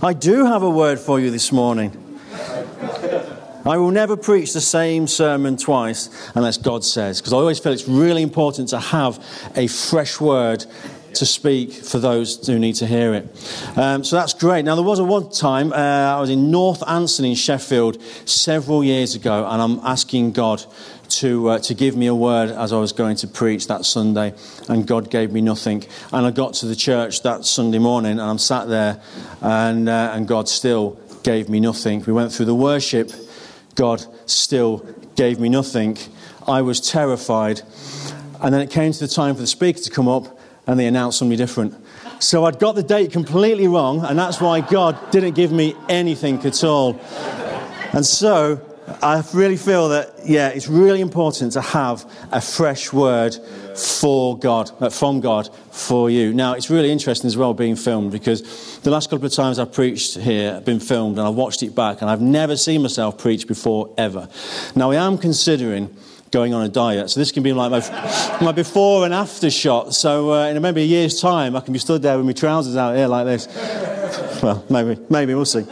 I do have a word for you this morning. I will never preach the same sermon twice unless God says, because I always feel it's really important to have a fresh word to speak for those who need to hear it. Um, so that's great. Now, there was a one time uh, I was in North Anson in Sheffield several years ago, and I'm asking God to, uh, to give me a word as I was going to preach that Sunday, and God gave me nothing. And I got to the church that Sunday morning, and I'm sat there, and, uh, and God still gave me nothing. We went through the worship, God still gave me nothing. I was terrified. And then it came to the time for the speaker to come up, and they announced something different. So I'd got the date completely wrong, and that's why God didn't give me anything at all. And so I really feel that, yeah, it's really important to have a fresh word for God, uh, from God for you. Now, it's really interesting as well being filmed because the last couple of times I've preached here, I've been filmed and I've watched it back and I've never seen myself preach before ever. Now, I am considering going on a diet. So this can be like my, my before and after shot. So uh, in maybe a year's time, I can be stood there with my trousers out here like this. Well, maybe, maybe we'll see.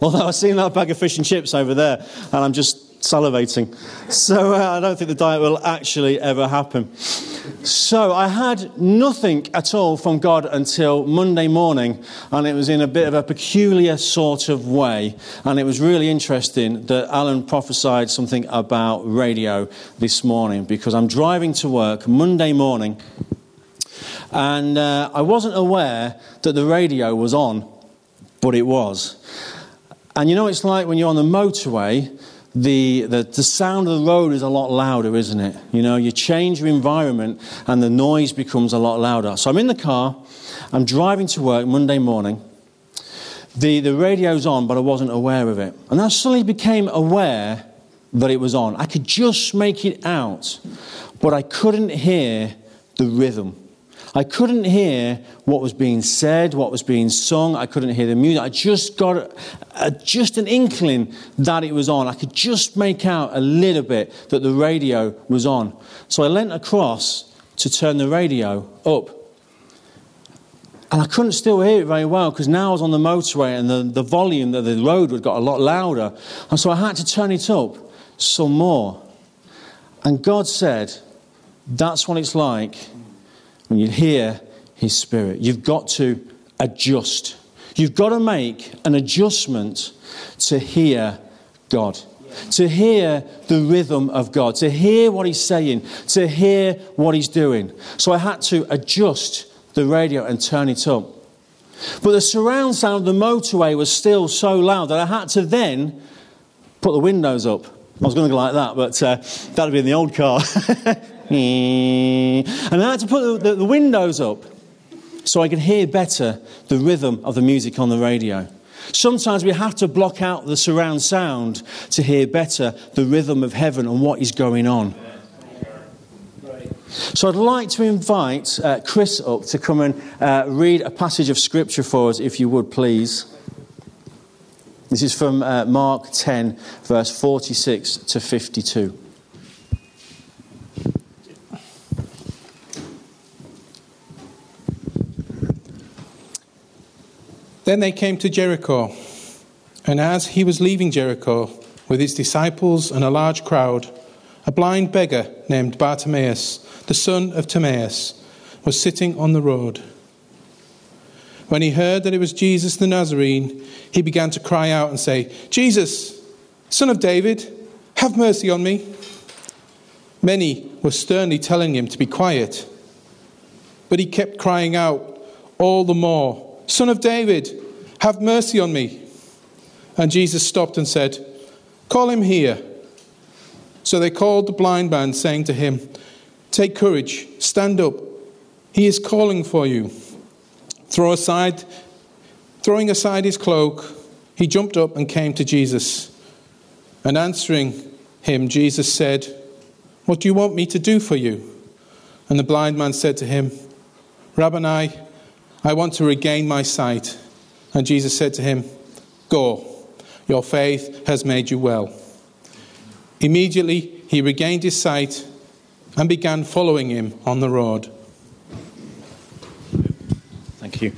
Although I've seen that bag of fish and chips over there, and I'm just salivating. So uh, I don't think the diet will actually ever happen. So I had nothing at all from God until Monday morning, and it was in a bit of a peculiar sort of way. And it was really interesting that Alan prophesied something about radio this morning because I'm driving to work Monday morning, and uh, I wasn't aware that the radio was on, but it was. And you know, it's like when you're on the motorway, the, the, the, sound of the road is a lot louder, isn't it? You know, you change your environment and the noise becomes a lot louder. So I'm in the car, I'm driving to work Monday morning. The, the radio's on, but I wasn't aware of it. And I suddenly became aware that it was on. I could just make it out, but I couldn't hear the rhythm. I couldn't hear what was being said, what was being sung. I couldn't hear the music. I just got a, just an inkling that it was on. I could just make out a little bit that the radio was on. So I leant across to turn the radio up. And I couldn't still hear it very well because now I was on the motorway and the, the volume of the road had got a lot louder. And so I had to turn it up some more. And God said, That's what it's like when you hear His Spirit. You've got to adjust. You've got to make an adjustment to hear God, to hear the rhythm of God, to hear what He's saying, to hear what He's doing. So I had to adjust the radio and turn it up. But the surround sound of the motorway was still so loud that I had to then put the windows up. I was going to go like that, but uh, that'd be in the old car. and I had to put the, the, the windows up so I could hear better the rhythm of the music on the radio. Sometimes we have to block out the surround sound to hear better the rhythm of heaven and what is going on. So I'd like to invite uh, Chris up to come and uh, read a passage of scripture for us, if you would, please. This is from uh, Mark 10, verse 46 to 52. Then they came to Jericho. And as he was leaving Jericho with his disciples and a large crowd, a blind beggar named Bartimaeus, the son of Timaeus, was sitting on the road. When he heard that it was Jesus the Nazarene, he began to cry out and say, Jesus, son of David, have mercy on me. Many were sternly telling him to be quiet, but he kept crying out all the more Son of David, have mercy on me. And Jesus stopped and said, Call him here. So they called the blind man, saying to him, Take courage, stand up. He is calling for you. Throw aside, throwing aside his cloak, he jumped up and came to Jesus. And answering him, Jesus said, What do you want me to do for you? And the blind man said to him, Rabboni, I want to regain my sight. And Jesus said to him, Go, your faith has made you well. Immediately he regained his sight and began following him on the road. Thank you.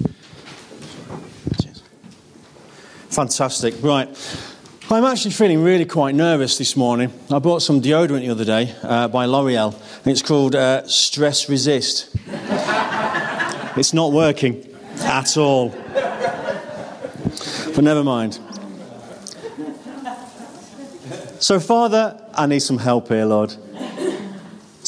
Fantastic. Right. I'm actually feeling really quite nervous this morning. I bought some deodorant the other day uh, by L'Oreal, and it's called uh, Stress Resist. It's not working at all. But never mind. So, Father, I need some help here, Lord.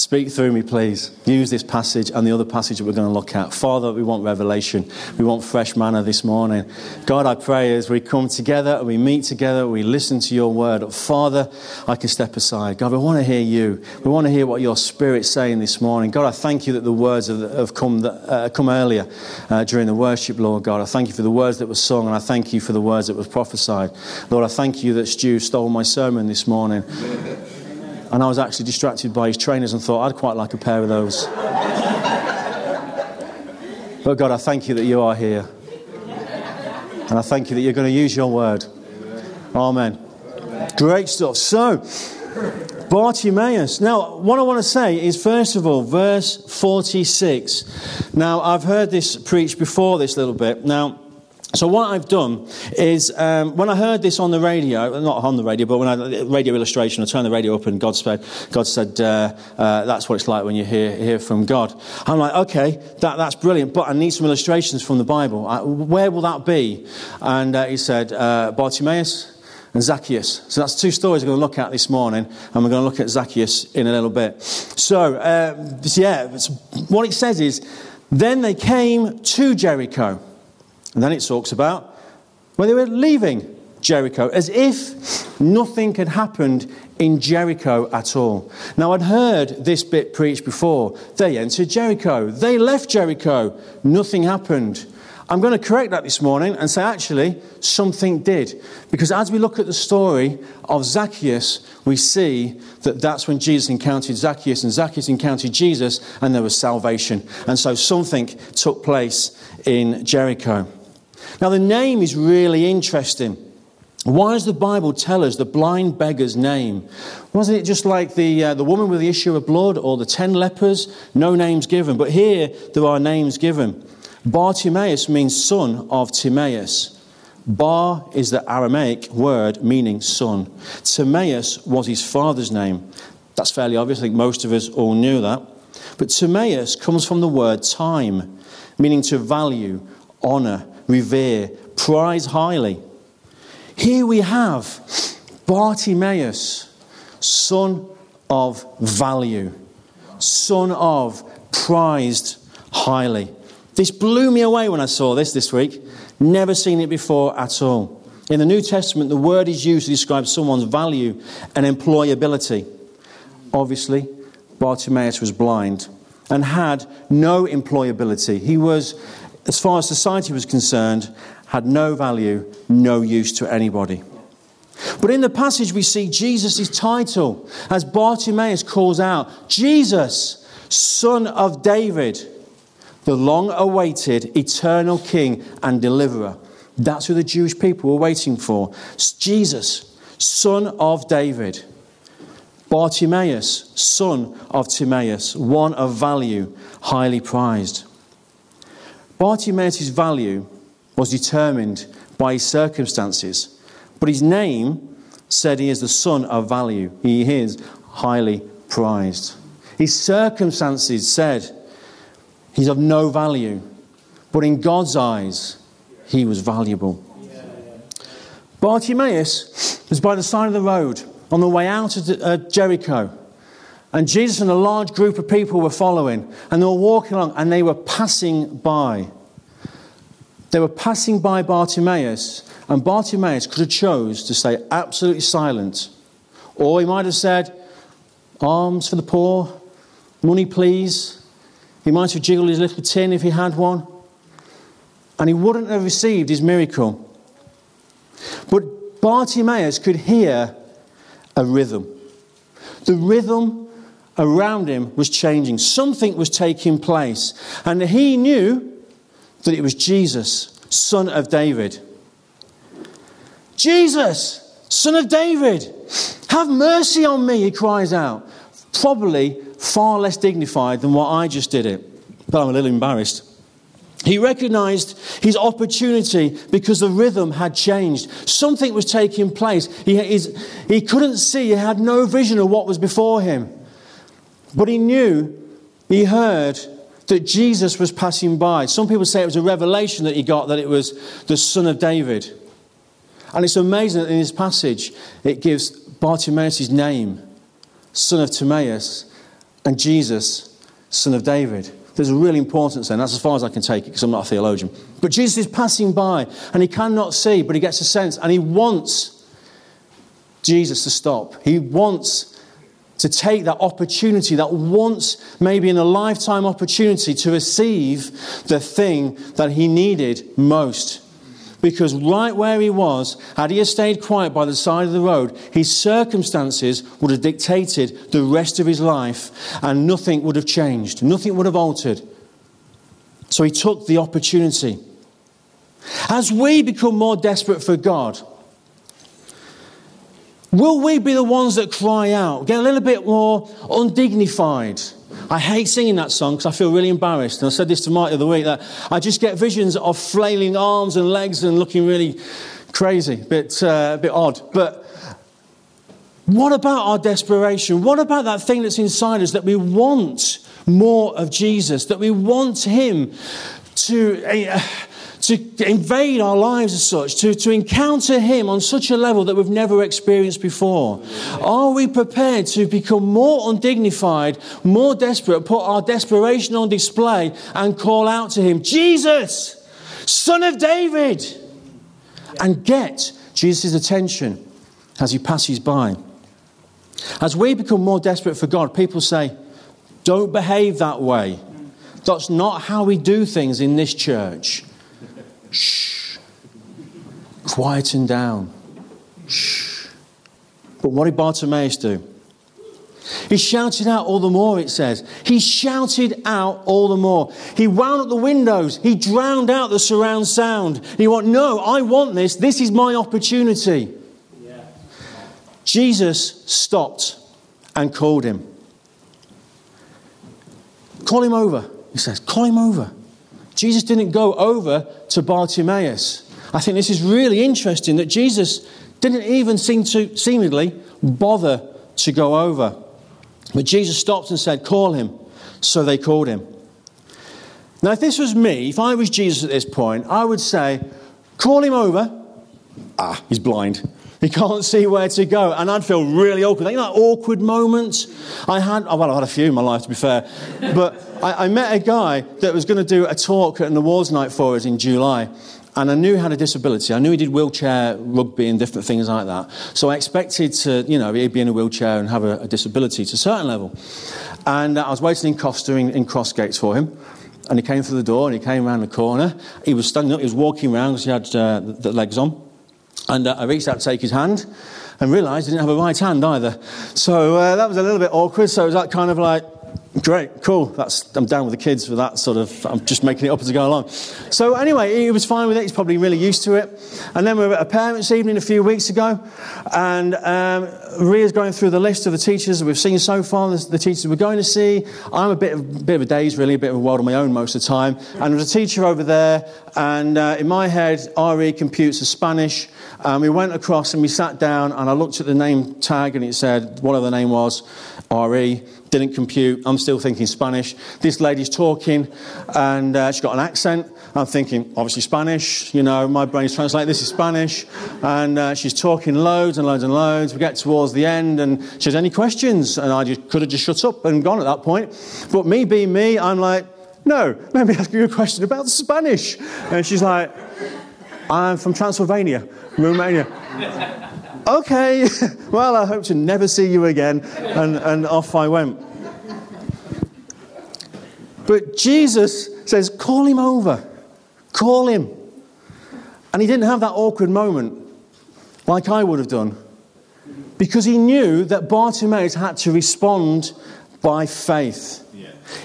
Speak through me, please. Use this passage and the other passage that we're going to look at. Father, we want revelation. We want fresh manna this morning. God, I pray as we come together and we meet together, we listen to your word. Father, I can step aside. God, we want to hear you. We want to hear what your spirit's saying this morning. God, I thank you that the words have, come, uh, come earlier uh, during the worship, Lord God. I thank you for the words that were sung and I thank you for the words that were prophesied. Lord, I thank you that Stu stole my sermon this morning. And I was actually distracted by his trainers and thought, I'd quite like a pair of those. but God, I thank you that you are here. And I thank you that you're going to use your word. Amen. Great stuff. So, Bartimaeus. Now, what I want to say is, first of all, verse 46. Now, I've heard this preached before this little bit. Now, so what I've done is um, when I heard this on the radio, not on the radio, but when I radio illustration, I turned the radio up and God said, God said, uh, uh, that's what it's like when you hear hear from God. I'm like, okay, that, that's brilliant, but I need some illustrations from the Bible. I, where will that be? And uh, he said, uh, Bartimaeus and Zacchaeus. So that's two stories we're going to look at this morning, and we're going to look at Zacchaeus in a little bit. So uh, yeah, what it says is, then they came to Jericho. And then it talks about when they were leaving Jericho, as if nothing had happened in Jericho at all. Now, I'd heard this bit preached before. They entered Jericho, they left Jericho, nothing happened. I'm going to correct that this morning and say actually something did. Because as we look at the story of Zacchaeus, we see that that's when Jesus encountered Zacchaeus and Zacchaeus encountered Jesus and there was salvation. And so something took place in Jericho. Now, the name is really interesting. Why does the Bible tell us the blind beggar's name? Wasn't it just like the, uh, the woman with the issue of blood or the ten lepers? No names given. But here there are names given. Bartimaeus means son of Timaeus. Bar is the Aramaic word meaning son. Timaeus was his father's name. That's fairly obvious. I think most of us all knew that. But Timaeus comes from the word time, meaning to value, honor, revere, prize highly. Here we have Bartimaeus, son of value, son of prized highly. This blew me away when I saw this this week. Never seen it before at all. In the New Testament, the word is used to describe someone's value and employability. Obviously, Bartimaeus was blind and had no employability. He was as far as society was concerned, had no value, no use to anybody. But in the passage, we see Jesus' title as Bartimaeus calls out Jesus, son of David, the long awaited eternal king and deliverer. That's who the Jewish people were waiting for. Jesus, son of David. Bartimaeus, son of Timaeus, one of value, highly prized. Bartimaeus' value was determined by his circumstances, but his name said he is the son of value. He is highly prized. His circumstances said he's of no value, but in God's eyes, he was valuable. Bartimaeus was by the side of the road on the way out of uh, Jericho. And Jesus and a large group of people were following, and they were walking along, and they were passing by. They were passing by Bartimaeus, and Bartimaeus could have chose to stay absolutely silent, or he might have said, "Alms for the poor, money, please." He might have jiggled his little tin if he had one, and he wouldn't have received his miracle. But Bartimaeus could hear a rhythm. The rhythm around him was changing. Something was taking place. And he knew that it was Jesus, son of David. Jesus, son of David, have mercy on me, he cries out. Probably far less dignified than what I just did it. But I'm a little embarrassed. He recognized his opportunity because the rhythm had changed. Something was taking place. He, he couldn't see, he had no vision of what was before him. But he knew, he heard that Jesus was passing by. Some people say it was a revelation that he got that it was the Son of David. And it's amazing that in this passage it gives Bartimaeus name, son of Timaeus, and Jesus, son of David. There's a real importance there, and that's as far as I can take it because I'm not a theologian. But Jesus is passing by and he cannot see, but he gets a sense and he wants Jesus to stop. He wants to take that opportunity, that once maybe in a lifetime opportunity to receive the thing that he needed most because right where he was, had he stayed quiet by the side of the road, his circumstances would have dictated the rest of his life and nothing would have changed, nothing would have altered. So he took the opportunity. As we become more desperate for God, will we be the ones that cry out, get a little bit more undignified? I hate singing that song because I feel really embarrassed. And I said this to Mike the other week that I just get visions of flailing arms and legs and looking really crazy, a bit, uh, a bit odd. But what about our desperation? What about that thing that's inside us that we want more of Jesus, that we want Him to. Uh, to invade our lives as such, to, to encounter Him on such a level that we've never experienced before? Are we prepared to become more undignified, more desperate, put our desperation on display and call out to Him, Jesus, Son of David, and get Jesus' attention as He passes by? As we become more desperate for God, people say, don't behave that way. That's not how we do things in this church. Shh. Quieten down. Shh. But what did Bartimaeus do? He shouted out all the more, it says. He shouted out all the more. He wound up the windows. He drowned out the surround sound. He went, No, I want this. This is my opportunity. Yeah. Jesus stopped and called him. Call him over, he says. Call him over. Jesus didn't go over to Bartimaeus. I think this is really interesting that Jesus didn't even seem to seemingly bother to go over. But Jesus stopped and said, Call him. So they called him. Now, if this was me, if I was Jesus at this point, I would say, Call him over. Ah, he's blind. He can't see where to go. And I'd feel really awkward. You know, that awkward moment I had. Well, I've had a few in my life, to be fair. But I, I met a guy that was going to do a talk at an awards night for us in July. And I knew he had a disability. I knew he did wheelchair rugby and different things like that. So I expected to, you know, he'd be in a wheelchair and have a, a disability to a certain level. And uh, I was waiting in Costa in, in for him. And he came through the door and he came around the corner. He was standing up, he was walking around because he had uh, the, the legs on. And uh, I reached out to take his hand and realised he didn't have a right hand either. So uh, that was a little bit awkward. So it was that kind of like, great, cool. That's, I'm down with the kids for that sort of, I'm just making it up as I go along. So anyway, he was fine with it. He's probably really used to it. And then we were at a parents' evening a few weeks ago. And um, Ria's going through the list of the teachers that we've seen so far, the, the teachers we're going to see. I'm a bit of, bit of a daze, really, a bit of a world on my own most of the time. And there's a teacher over there. And uh, in my head, RE computes a Spanish. And we went across and we sat down and I looked at the name tag and it said whatever the name was, RE, didn't compute. I'm still thinking Spanish. This lady's talking and uh, she's got an accent. I'm thinking, obviously Spanish, you know, my brain's translating, this is Spanish. And uh, she's talking loads and loads and loads. We get towards the end and she has any questions? And I just, could have just shut up and gone at that point. But me being me, I'm like, no, let me ask you a question about Spanish. And she's like, I'm from Transylvania. Romania. Okay, well, I hope to never see you again. And, and off I went. But Jesus says, call him over. Call him. And he didn't have that awkward moment like I would have done because he knew that Bartimaeus had to respond by faith.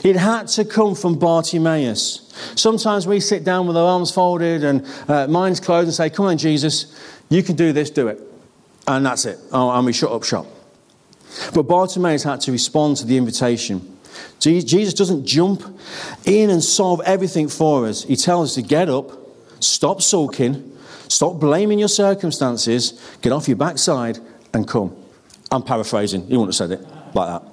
It had to come from Bartimaeus. Sometimes we sit down with our arms folded and uh, minds closed and say, Come on, Jesus, you can do this, do it. And that's it. Oh, and we shut up shop. But Bartimaeus had to respond to the invitation. Jesus doesn't jump in and solve everything for us. He tells us to get up, stop sulking, stop blaming your circumstances, get off your backside, and come. I'm paraphrasing. He wouldn't have said it like that.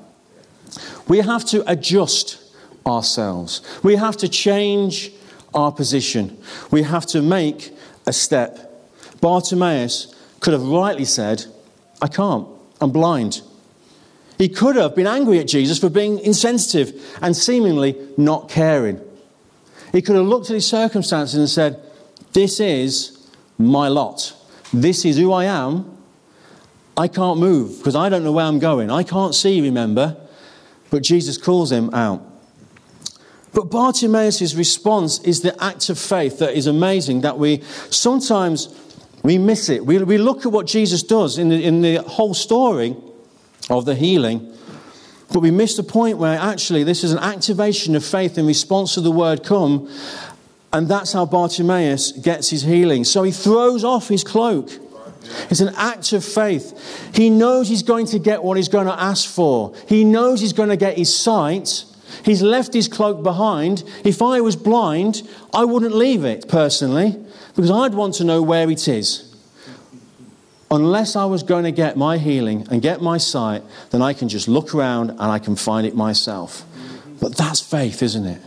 We have to adjust ourselves. We have to change our position. We have to make a step. Bartimaeus could have rightly said, I can't, I'm blind. He could have been angry at Jesus for being insensitive and seemingly not caring. He could have looked at his circumstances and said, This is my lot. This is who I am. I can't move because I don't know where I'm going. I can't see, remember? But Jesus calls him out. But Bartimaeus' response is the act of faith that is amazing that we sometimes we miss it. We, we look at what Jesus does in the, in the whole story of the healing, but we miss the point where actually this is an activation of faith in response to the word come, and that's how Bartimaeus gets his healing. So he throws off his cloak. It's an act of faith. He knows he's going to get what he's going to ask for. He knows he's going to get his sight. He's left his cloak behind. If I was blind, I wouldn't leave it personally because I'd want to know where it is. Unless I was going to get my healing and get my sight, then I can just look around and I can find it myself. But that's faith, isn't it?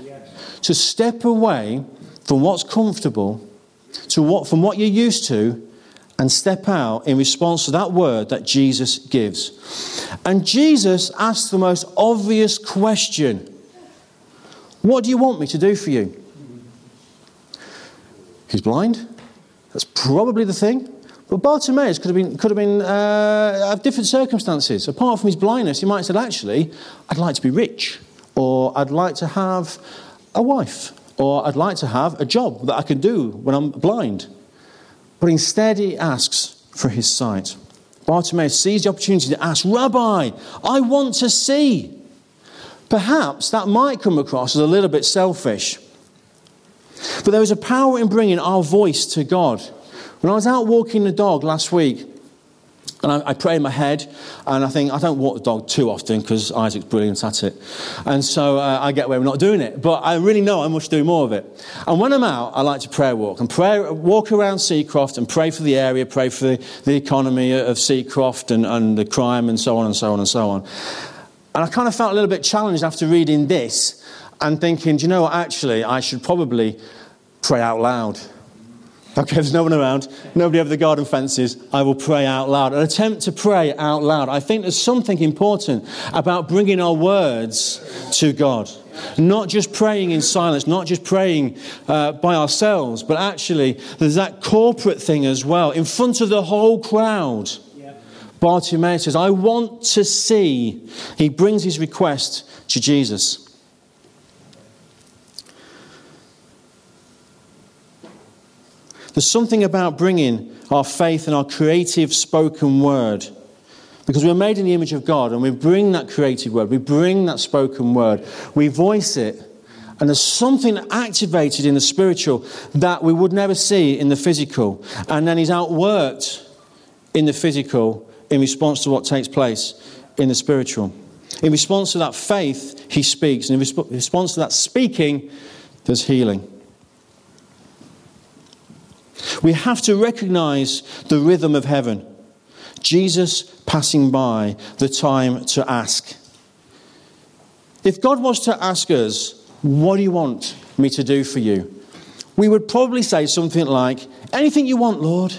To step away from what's comfortable to what from what you're used to and step out in response to that word that Jesus gives. And Jesus asks the most obvious question What do you want me to do for you? He's blind. That's probably the thing. But Bartimaeus could have been, could have been uh, of different circumstances. Apart from his blindness, he might have said, Actually, I'd like to be rich, or I'd like to have a wife, or I'd like to have a job that I can do when I'm blind. But instead, he asks for his sight. Bartimaeus sees the opportunity to ask, Rabbi, I want to see. Perhaps that might come across as a little bit selfish. But there is a power in bringing our voice to God. When I was out walking the dog last week, and I, I, pray in my head, and I think I don't walk the dog too often because Isaac's brilliant at it. And so uh, I get away with not doing it. But I really know I must do more of it. And when I'm out, I like to prayer walk. And pray, walk around Seacroft and pray for the area, pray for the, the economy of Seacroft and, and the crime and so on and so on and so on. And I kind of felt a little bit challenged after reading this and thinking, do you know what, actually, I should probably pray out loud. Okay, there's no one around, nobody over the garden fences, I will pray out loud. An attempt to pray out loud. I think there's something important about bringing our words to God. Not just praying in silence, not just praying uh, by ourselves, but actually there's that corporate thing as well, in front of the whole crowd. Bartimaeus says, I want to see. He brings his request to Jesus. There's something about bringing our faith and our creative spoken word. Because we're made in the image of God and we bring that creative word, we bring that spoken word, we voice it, and there's something activated in the spiritual that we would never see in the physical. And then he's outworked in the physical in response to what takes place in the spiritual. In response to that faith, he speaks. And in response to that speaking, there's healing. We have to recognize the rhythm of heaven. Jesus passing by, the time to ask. If God was to ask us, What do you want me to do for you? we would probably say something like, Anything you want, Lord.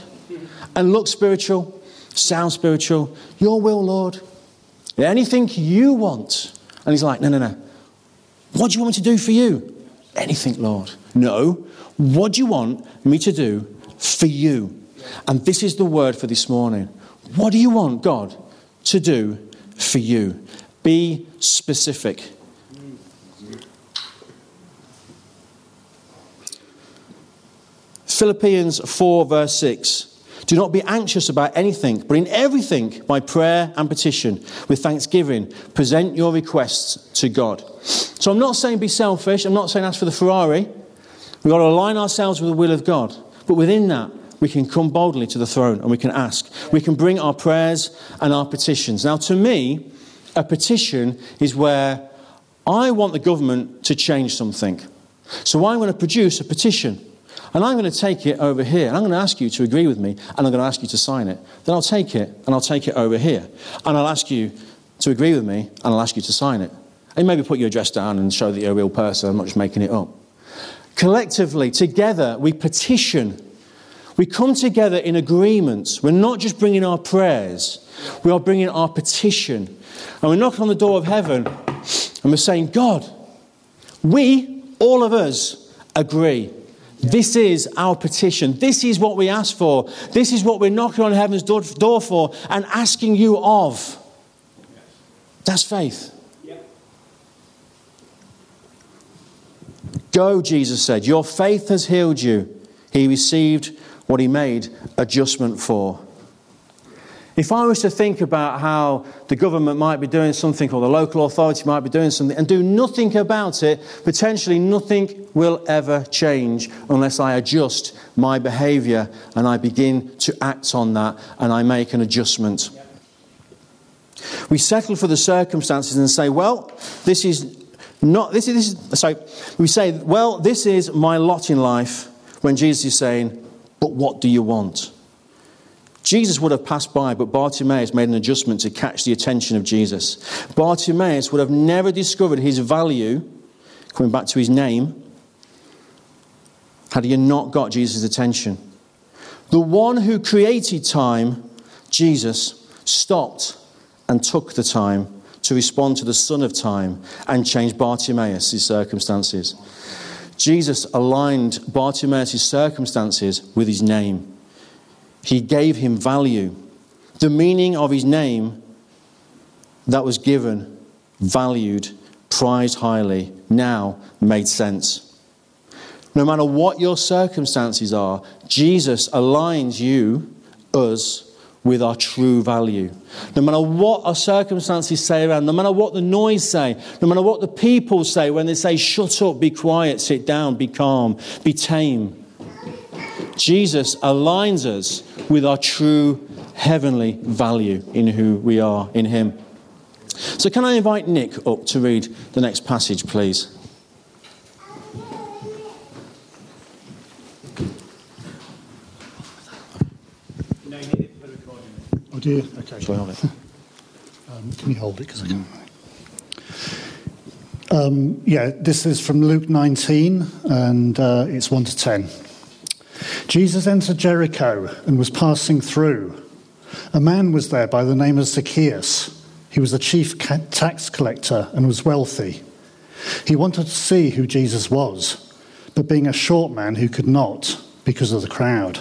And look spiritual, sound spiritual. Your will, Lord. Anything you want. And he's like, No, no, no. What do you want me to do for you? Anything, Lord. No. What do you want me to do for you. And this is the word for this morning. What do you want God to do for you? Be specific. Philippians 4, verse 6. Do not be anxious about anything, but in everything, by prayer and petition, with thanksgiving, present your requests to God. So I'm not saying be selfish. I'm not saying ask for the Ferrari. We've got to align ourselves with the will of God. But within that, we can come boldly to the throne and we can ask. We can bring our prayers and our petitions. Now, to me, a petition is where I want the government to change something. So I'm going to produce a petition. And I'm going to take it over here. And I'm going to ask you to agree with me. And I'm going to ask you to sign it. Then I'll take it and I'll take it over here. And I'll ask you to agree with me. And I'll ask you to sign it. And maybe put your address down and show that you're a real person. I'm not just making it up. Collectively, together, we petition. We come together in agreement. We're not just bringing our prayers, we are bringing our petition. And we're knocking on the door of heaven and we're saying, God, we, all of us, agree. This is our petition. This is what we ask for. This is what we're knocking on heaven's door for and asking you of. That's faith. Go, Jesus said. Your faith has healed you. He received what he made adjustment for. If I was to think about how the government might be doing something or the local authority might be doing something and do nothing about it, potentially nothing will ever change unless I adjust my behavior and I begin to act on that and I make an adjustment. We settle for the circumstances and say, well, this is not, this is, this is, so we say, well, this is my lot in life when Jesus is saying, but what do you want? Jesus would have passed by, but Bartimaeus made an adjustment to catch the attention of Jesus. Bartimaeus would have never discovered his value, coming back to his name, had he not got Jesus' attention. The one who created time, Jesus, stopped and took the time to respond to the Son of Time and change Bartimaeus' circumstances. Jesus aligned Bartimaeus' circumstances with his name. He gave him value. The meaning of his name that was given, valued, prized highly, now made sense. No matter what your circumstances are, Jesus aligns you, us, with our true value. No matter what our circumstances say around, no matter what the noise say, no matter what the people say when they say, shut up, be quiet, sit down, be calm, be tame. Jesus aligns us with our true heavenly value in who we are in Him. So, can I invite Nick up to read the next passage, please? Oh, you? Okay. Shall I hold it? Um, can you hold it? Because I can. Um, yeah, this is from Luke 19, and uh, it's 1 to 10. Jesus entered Jericho and was passing through. A man was there by the name of Zacchaeus. He was a chief tax collector and was wealthy. He wanted to see who Jesus was, but being a short man, who could not because of the crowd.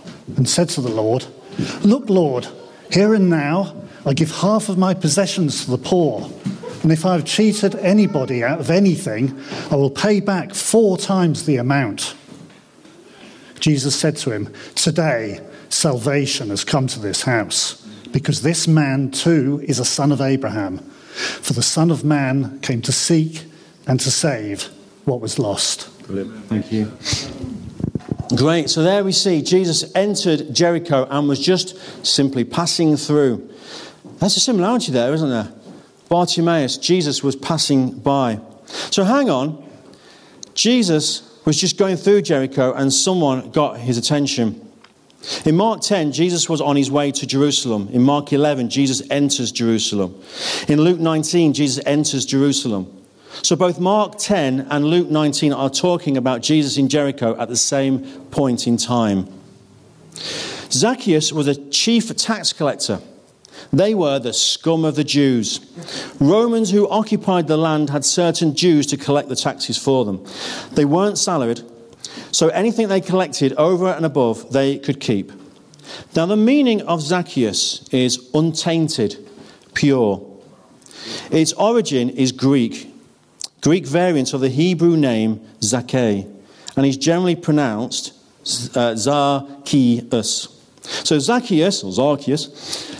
and said to the Lord, Look, Lord, here and now I give half of my possessions to the poor. And if I've cheated anybody out of anything, I will pay back four times the amount. Jesus said to him, Today salvation has come to this house, because this man too is a son of Abraham. For the Son of Man came to seek and to save what was lost. Brilliant. Thank you. Great. So there we see Jesus entered Jericho and was just simply passing through. That's a similarity there, isn't there? Bartimaeus, Jesus was passing by. So hang on. Jesus was just going through Jericho and someone got his attention. In Mark 10, Jesus was on his way to Jerusalem. In Mark 11, Jesus enters Jerusalem. In Luke 19, Jesus enters Jerusalem. So both Mark 10 and Luke 19 are talking about Jesus in Jericho at the same point in time. Zacchaeus was a chief tax collector. They were the scum of the Jews. Romans who occupied the land had certain Jews to collect the taxes for them. They weren't salaried, so anything they collected over and above they could keep. Now, the meaning of Zacchaeus is untainted, pure. Its origin is Greek. Greek variant of the Hebrew name Zacchaeus, and he's generally pronounced uh, Zacchaeus. So Zacchaeus, or Zacchaeus,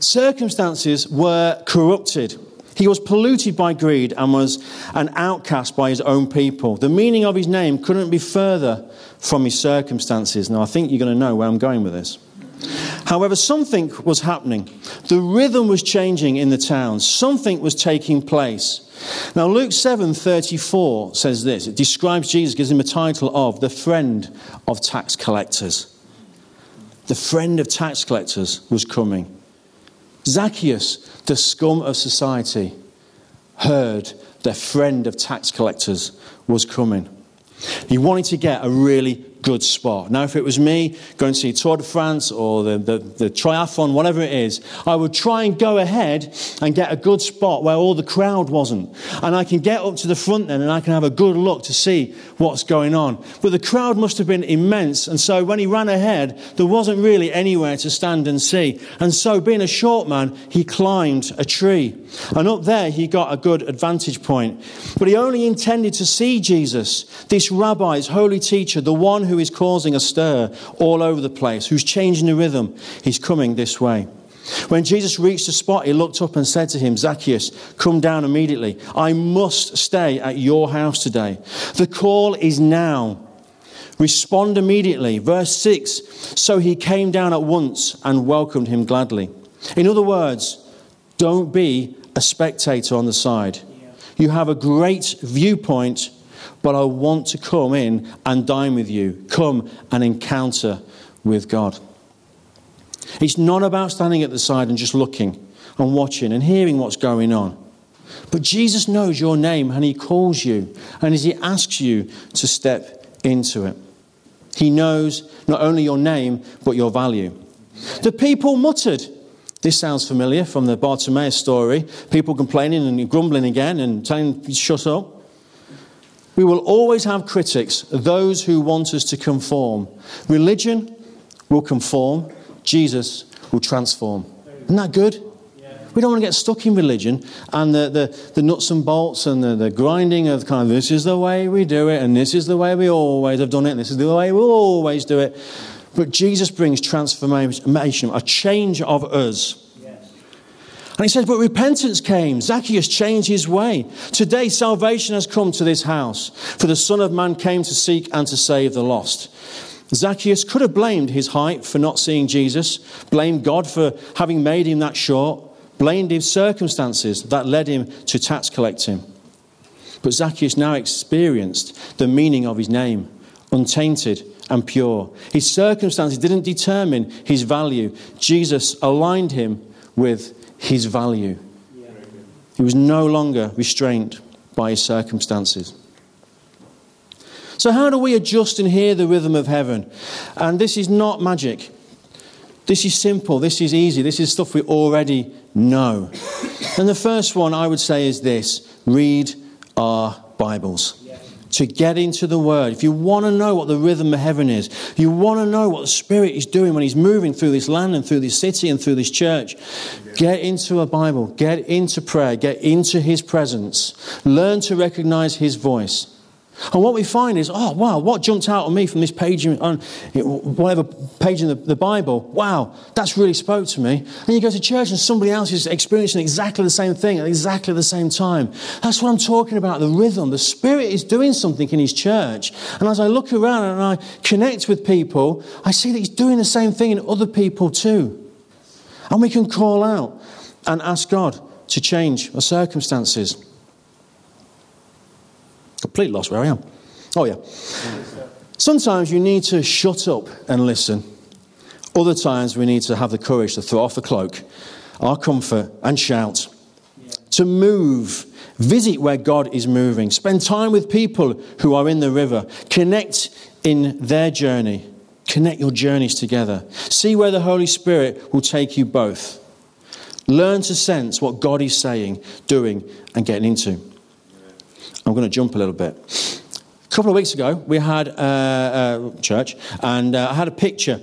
circumstances were corrupted. He was polluted by greed and was an outcast by his own people. The meaning of his name couldn't be further from his circumstances. Now, I think you're going to know where I'm going with this. However, something was happening. The rhythm was changing in the town. Something was taking place. Now, Luke 7:34 says this. It describes Jesus, gives him a title of the friend of tax collectors. The friend of tax collectors was coming. Zacchaeus, the scum of society, heard the friend of tax collectors was coming. He wanted to get a really good spot. Now, if it was me going to see Tour de France or the, the, the, triathlon, whatever it is, I would try and go ahead and get a good spot where all the crowd wasn't. And I can get up to the front then and I can have a good look to see what's going on. But the crowd must have been immense. And so when he ran ahead, there wasn't really anywhere to stand and see. And so, being a short man, he climbed a tree. And up there, he got a good advantage point. But he only intended to see Jesus, this rabbi, his holy teacher, the one who who is causing a stir all over the place, who's changing the rhythm, he's coming this way. When Jesus reached the spot, he looked up and said to him, Zacchaeus, come down immediately. I must stay at your house today. The call is now. Respond immediately. Verse 6 So he came down at once and welcomed him gladly. In other words, don't be a spectator on the side. You have a great viewpoint but I want to come in and dine with you. Come and encounter with God. It's not about standing at the side and just looking and watching and hearing what's going on. But Jesus knows your name and He calls you and He asks you to step into it. He knows not only your name, but your value. The people muttered. This sounds familiar from the Bartimaeus story. People complaining and grumbling again and telling, him, shut up. We will always have critics, those who want us to conform. Religion will conform, Jesus will transform. Isn't that good? We don't want to get stuck in religion and the, the, the nuts and bolts and the, the grinding of kind of this is the way we do it and this is the way we always have done it and this is the way we'll always do it. But Jesus brings transformation, a change of us. And he says, But repentance came. Zacchaeus changed his way. Today, salvation has come to this house, for the Son of Man came to seek and to save the lost. Zacchaeus could have blamed his height for not seeing Jesus, blamed God for having made him that short, blamed his circumstances that led him to tax collecting. But Zacchaeus now experienced the meaning of his name, untainted and pure. His circumstances didn't determine his value. Jesus aligned him with his value. He was no longer restrained by his circumstances. So, how do we adjust and hear the rhythm of heaven? And this is not magic. This is simple. This is easy. This is stuff we already know. And the first one I would say is this read our Bibles to get into the Word, if you want to know what the rhythm of heaven is, if you want to know what the Spirit is doing when He's moving through this land and through this city and through this church, get into a Bible, get into prayer, get into His presence, learn to recognize His voice. And what we find is, oh, wow, what jumped out on me from this page, on whatever page in the, the, Bible, wow, that's really spoke to me. And you go to church and somebody else is experiencing exactly the same thing at exactly the same time. That's what I'm talking about the rhythm. The Spirit is doing something in His church. And as I look around and I connect with people, I see that He's doing the same thing in other people too. And we can call out and ask God to change our circumstances completely lost where I am. Oh, yeah. Sometimes you need to shut up and listen. Other times we need to have the courage to throw off the cloak, our comfort, and shout. To move, visit where God is moving, spend time with people who are in the river, connect in their journey, connect your journeys together. See where the Holy Spirit will take you both. Learn to sense what God is saying, doing, and getting into. I'm going to jump a little bit. A couple of weeks ago, we had a, a church, and uh, I had a picture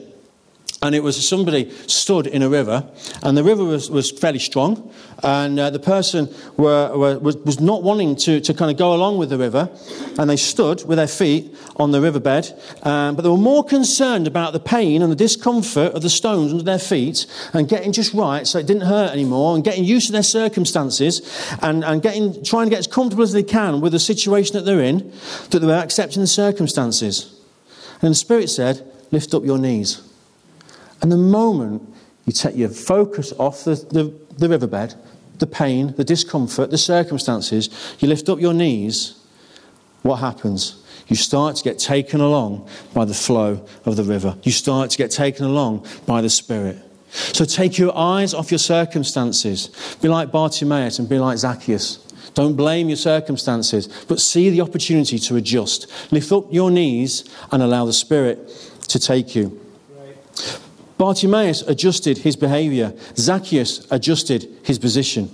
and it was somebody stood in a river, and the river was, was fairly strong, and uh, the person were, were, was, was not wanting to, to kind of go along with the river, and they stood with their feet on the riverbed, um, but they were more concerned about the pain and the discomfort of the stones under their feet and getting just right so it didn't hurt anymore, and getting used to their circumstances, and, and getting, trying to get as comfortable as they can with the situation that they're in, that they were accepting the circumstances. And the Spirit said, Lift up your knees. And the moment you take your focus off the, the, the, riverbed, the pain, the discomfort, the circumstances, you lift up your knees, what happens? You start to get taken along by the flow of the river. You start to get taken along by the Spirit. So take your eyes off your circumstances. Be like Bartimaeus and be like Zacchaeus. Don't blame your circumstances, but see the opportunity to adjust. Lift up your knees and allow the Spirit to take you. Bartimaeus adjusted his behavior, Zacchaeus adjusted his position.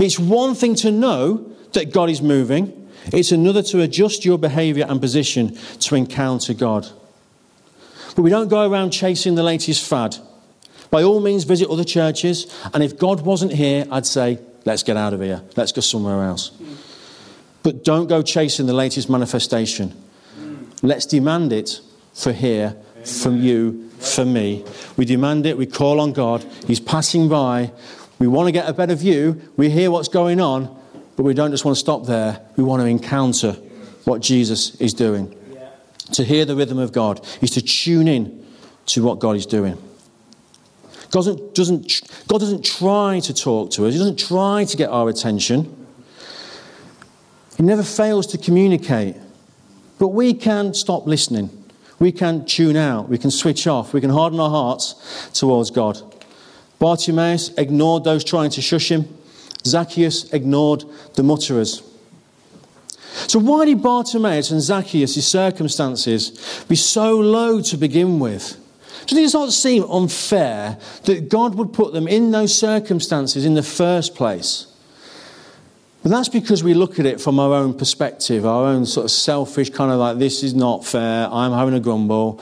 It's one thing to know that God is moving, it's another to adjust your behavior and position to encounter God. But we don't go around chasing the latest fad. By all means, visit other churches, and if God wasn't here, I'd say, let's get out of here, let's go somewhere else. But don't go chasing the latest manifestation. Let's demand it for here, from you, for me. We demand it, we call on God, He's passing by. We want to get a better view, we hear what's going on, but we don't just want to stop there. We want to encounter what Jesus is doing. To hear the rhythm of God is to tune in to what God is doing. God doesn't, doesn't, God doesn't try to talk to us, He doesn't try to get our attention. He never fails to communicate. But we can stop listening we can tune out, we can switch off, we can harden our hearts towards God. Bartimaeus ignored those trying to shush him, Zacchaeus ignored the mutterers. So, why did Bartimaeus and Zacchaeus' circumstances be so low to begin with? Does it not seem unfair that God would put them in those circumstances in the first place? But that's because we look at it from our own perspective, our own sort of selfish kind of like, this is not fair, I'm having a grumble.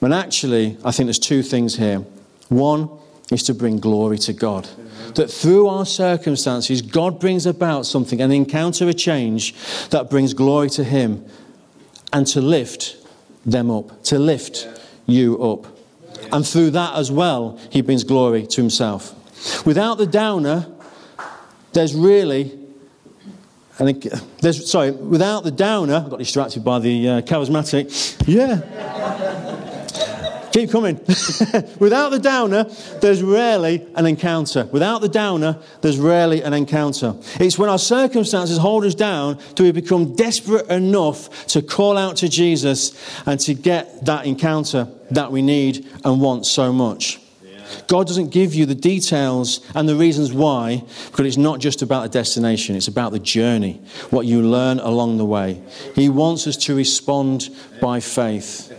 But actually, I think there's two things here. One is to bring glory to God. That through our circumstances, God brings about something, an encounter, a change that brings glory to Him and to lift them up, to lift you up. And through that as well, He brings glory to Himself. Without the downer, there's really I think there's, sorry, without the downer, I got distracted by the uh, charismatic. Yeah. Keep coming. without the downer, there's rarely an encounter. Without the downer, there's rarely an encounter. It's when our circumstances hold us down do we become desperate enough to call out to Jesus and to get that encounter that we need and want so much. God doesn't give you the details and the reasons why, because it's not just about the destination, it's about the journey, what you learn along the way. He wants us to respond by faith.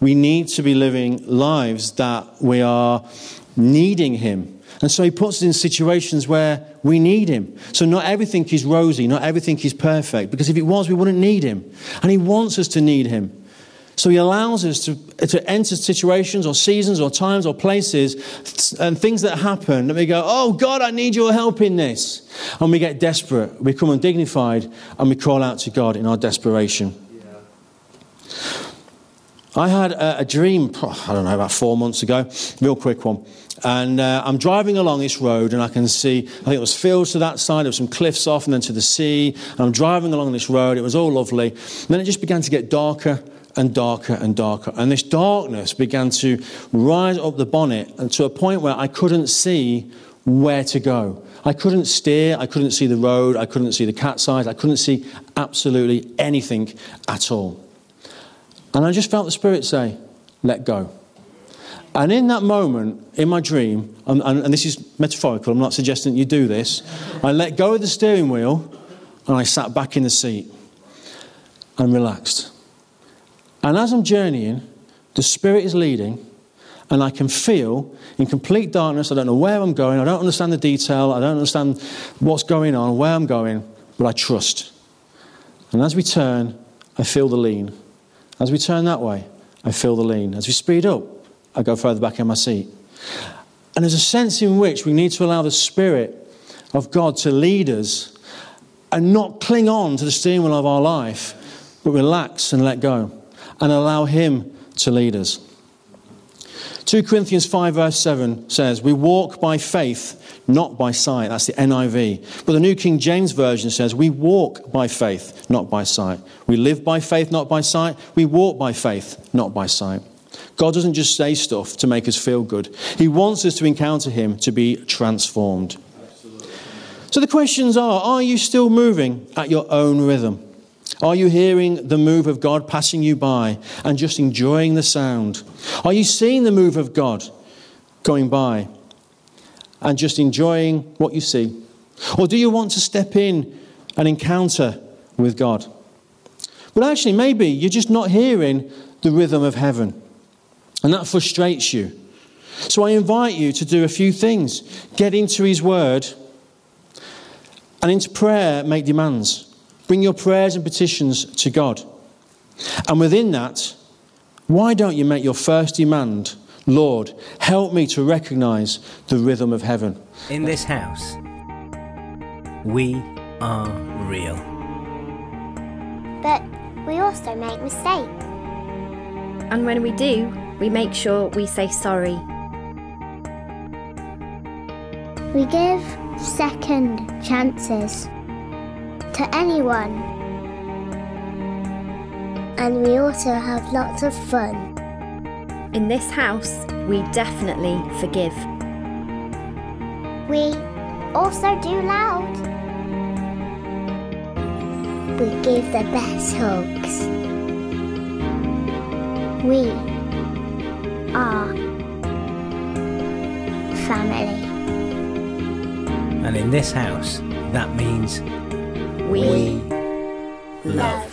We need to be living lives that we are needing Him. And so He puts us in situations where we need Him. So not everything is rosy, not everything is perfect, because if it was, we wouldn't need Him. And He wants us to need Him. So he allows us to, to enter situations or seasons or times or places and things that happen that we go, Oh God, I need your help in this. And we get desperate, we become undignified, and we call out to God in our desperation. Yeah. I had a, a, dream, I don't know, about four months ago, real quick one. And uh, I'm driving along this road, and I can see, I think it was fields to that side, there some cliffs off, and then to the sea. And I'm driving along this road, it was all lovely. And then it just began to get darker and darker and darker. And this darkness began to rise up the bonnet and to a point where I couldn't see where to go. I couldn't steer, I couldn't see the road, I couldn't see the cat's eyes, I couldn't see absolutely anything at all. And I just felt the Spirit say, let go. And in that moment, in my dream, and, and, and, this is metaphorical, I'm not suggesting you do this, I let go of the steering wheel and I sat back in the seat and relaxed. And as I'm journeying, the Spirit is leading, and I can feel in complete darkness. I don't know where I'm going. I don't understand the detail. I don't understand what's going on, where I'm going, but I trust. And as we turn, I feel the lean. As we turn that way, I feel the lean. As we speed up, I go further back in my seat. And there's a sense in which we need to allow the Spirit of God to lead us and not cling on to the steering wheel of our life, but relax and let go and allow Him to lead us. 2 Corinthians 5, verse 7 says, We walk by faith, not by sight. That's the NIV. But the New King James Version says, We walk by faith, not by sight. We live by faith, not by sight. We walk by faith, not by sight. God doesn't just say stuff to make us feel good, He wants us to encounter Him to be transformed. So the questions are Are you still moving at your own rhythm? Are you hearing the move of God passing you by and just enjoying the sound? Are you seeing the move of God going by and just enjoying what you see? Or do you want to step in and encounter with God? But actually, maybe you're just not hearing the rhythm of heaven, and that frustrates you. So I invite you to do a few things get into His Word and into prayer, make demands. Bring your prayers and petitions to God. And within that, why don't you make your first demand, Lord, help me to recognize the rhythm of heaven? In this house, we are real. But we also make mistakes. And when we do, we make sure we say sorry. We give second chances to anyone. And we also have lots of fun. In this house, we definitely forgive. We also do loud. We give the best hugs. We are family. And in this house, that means We, love.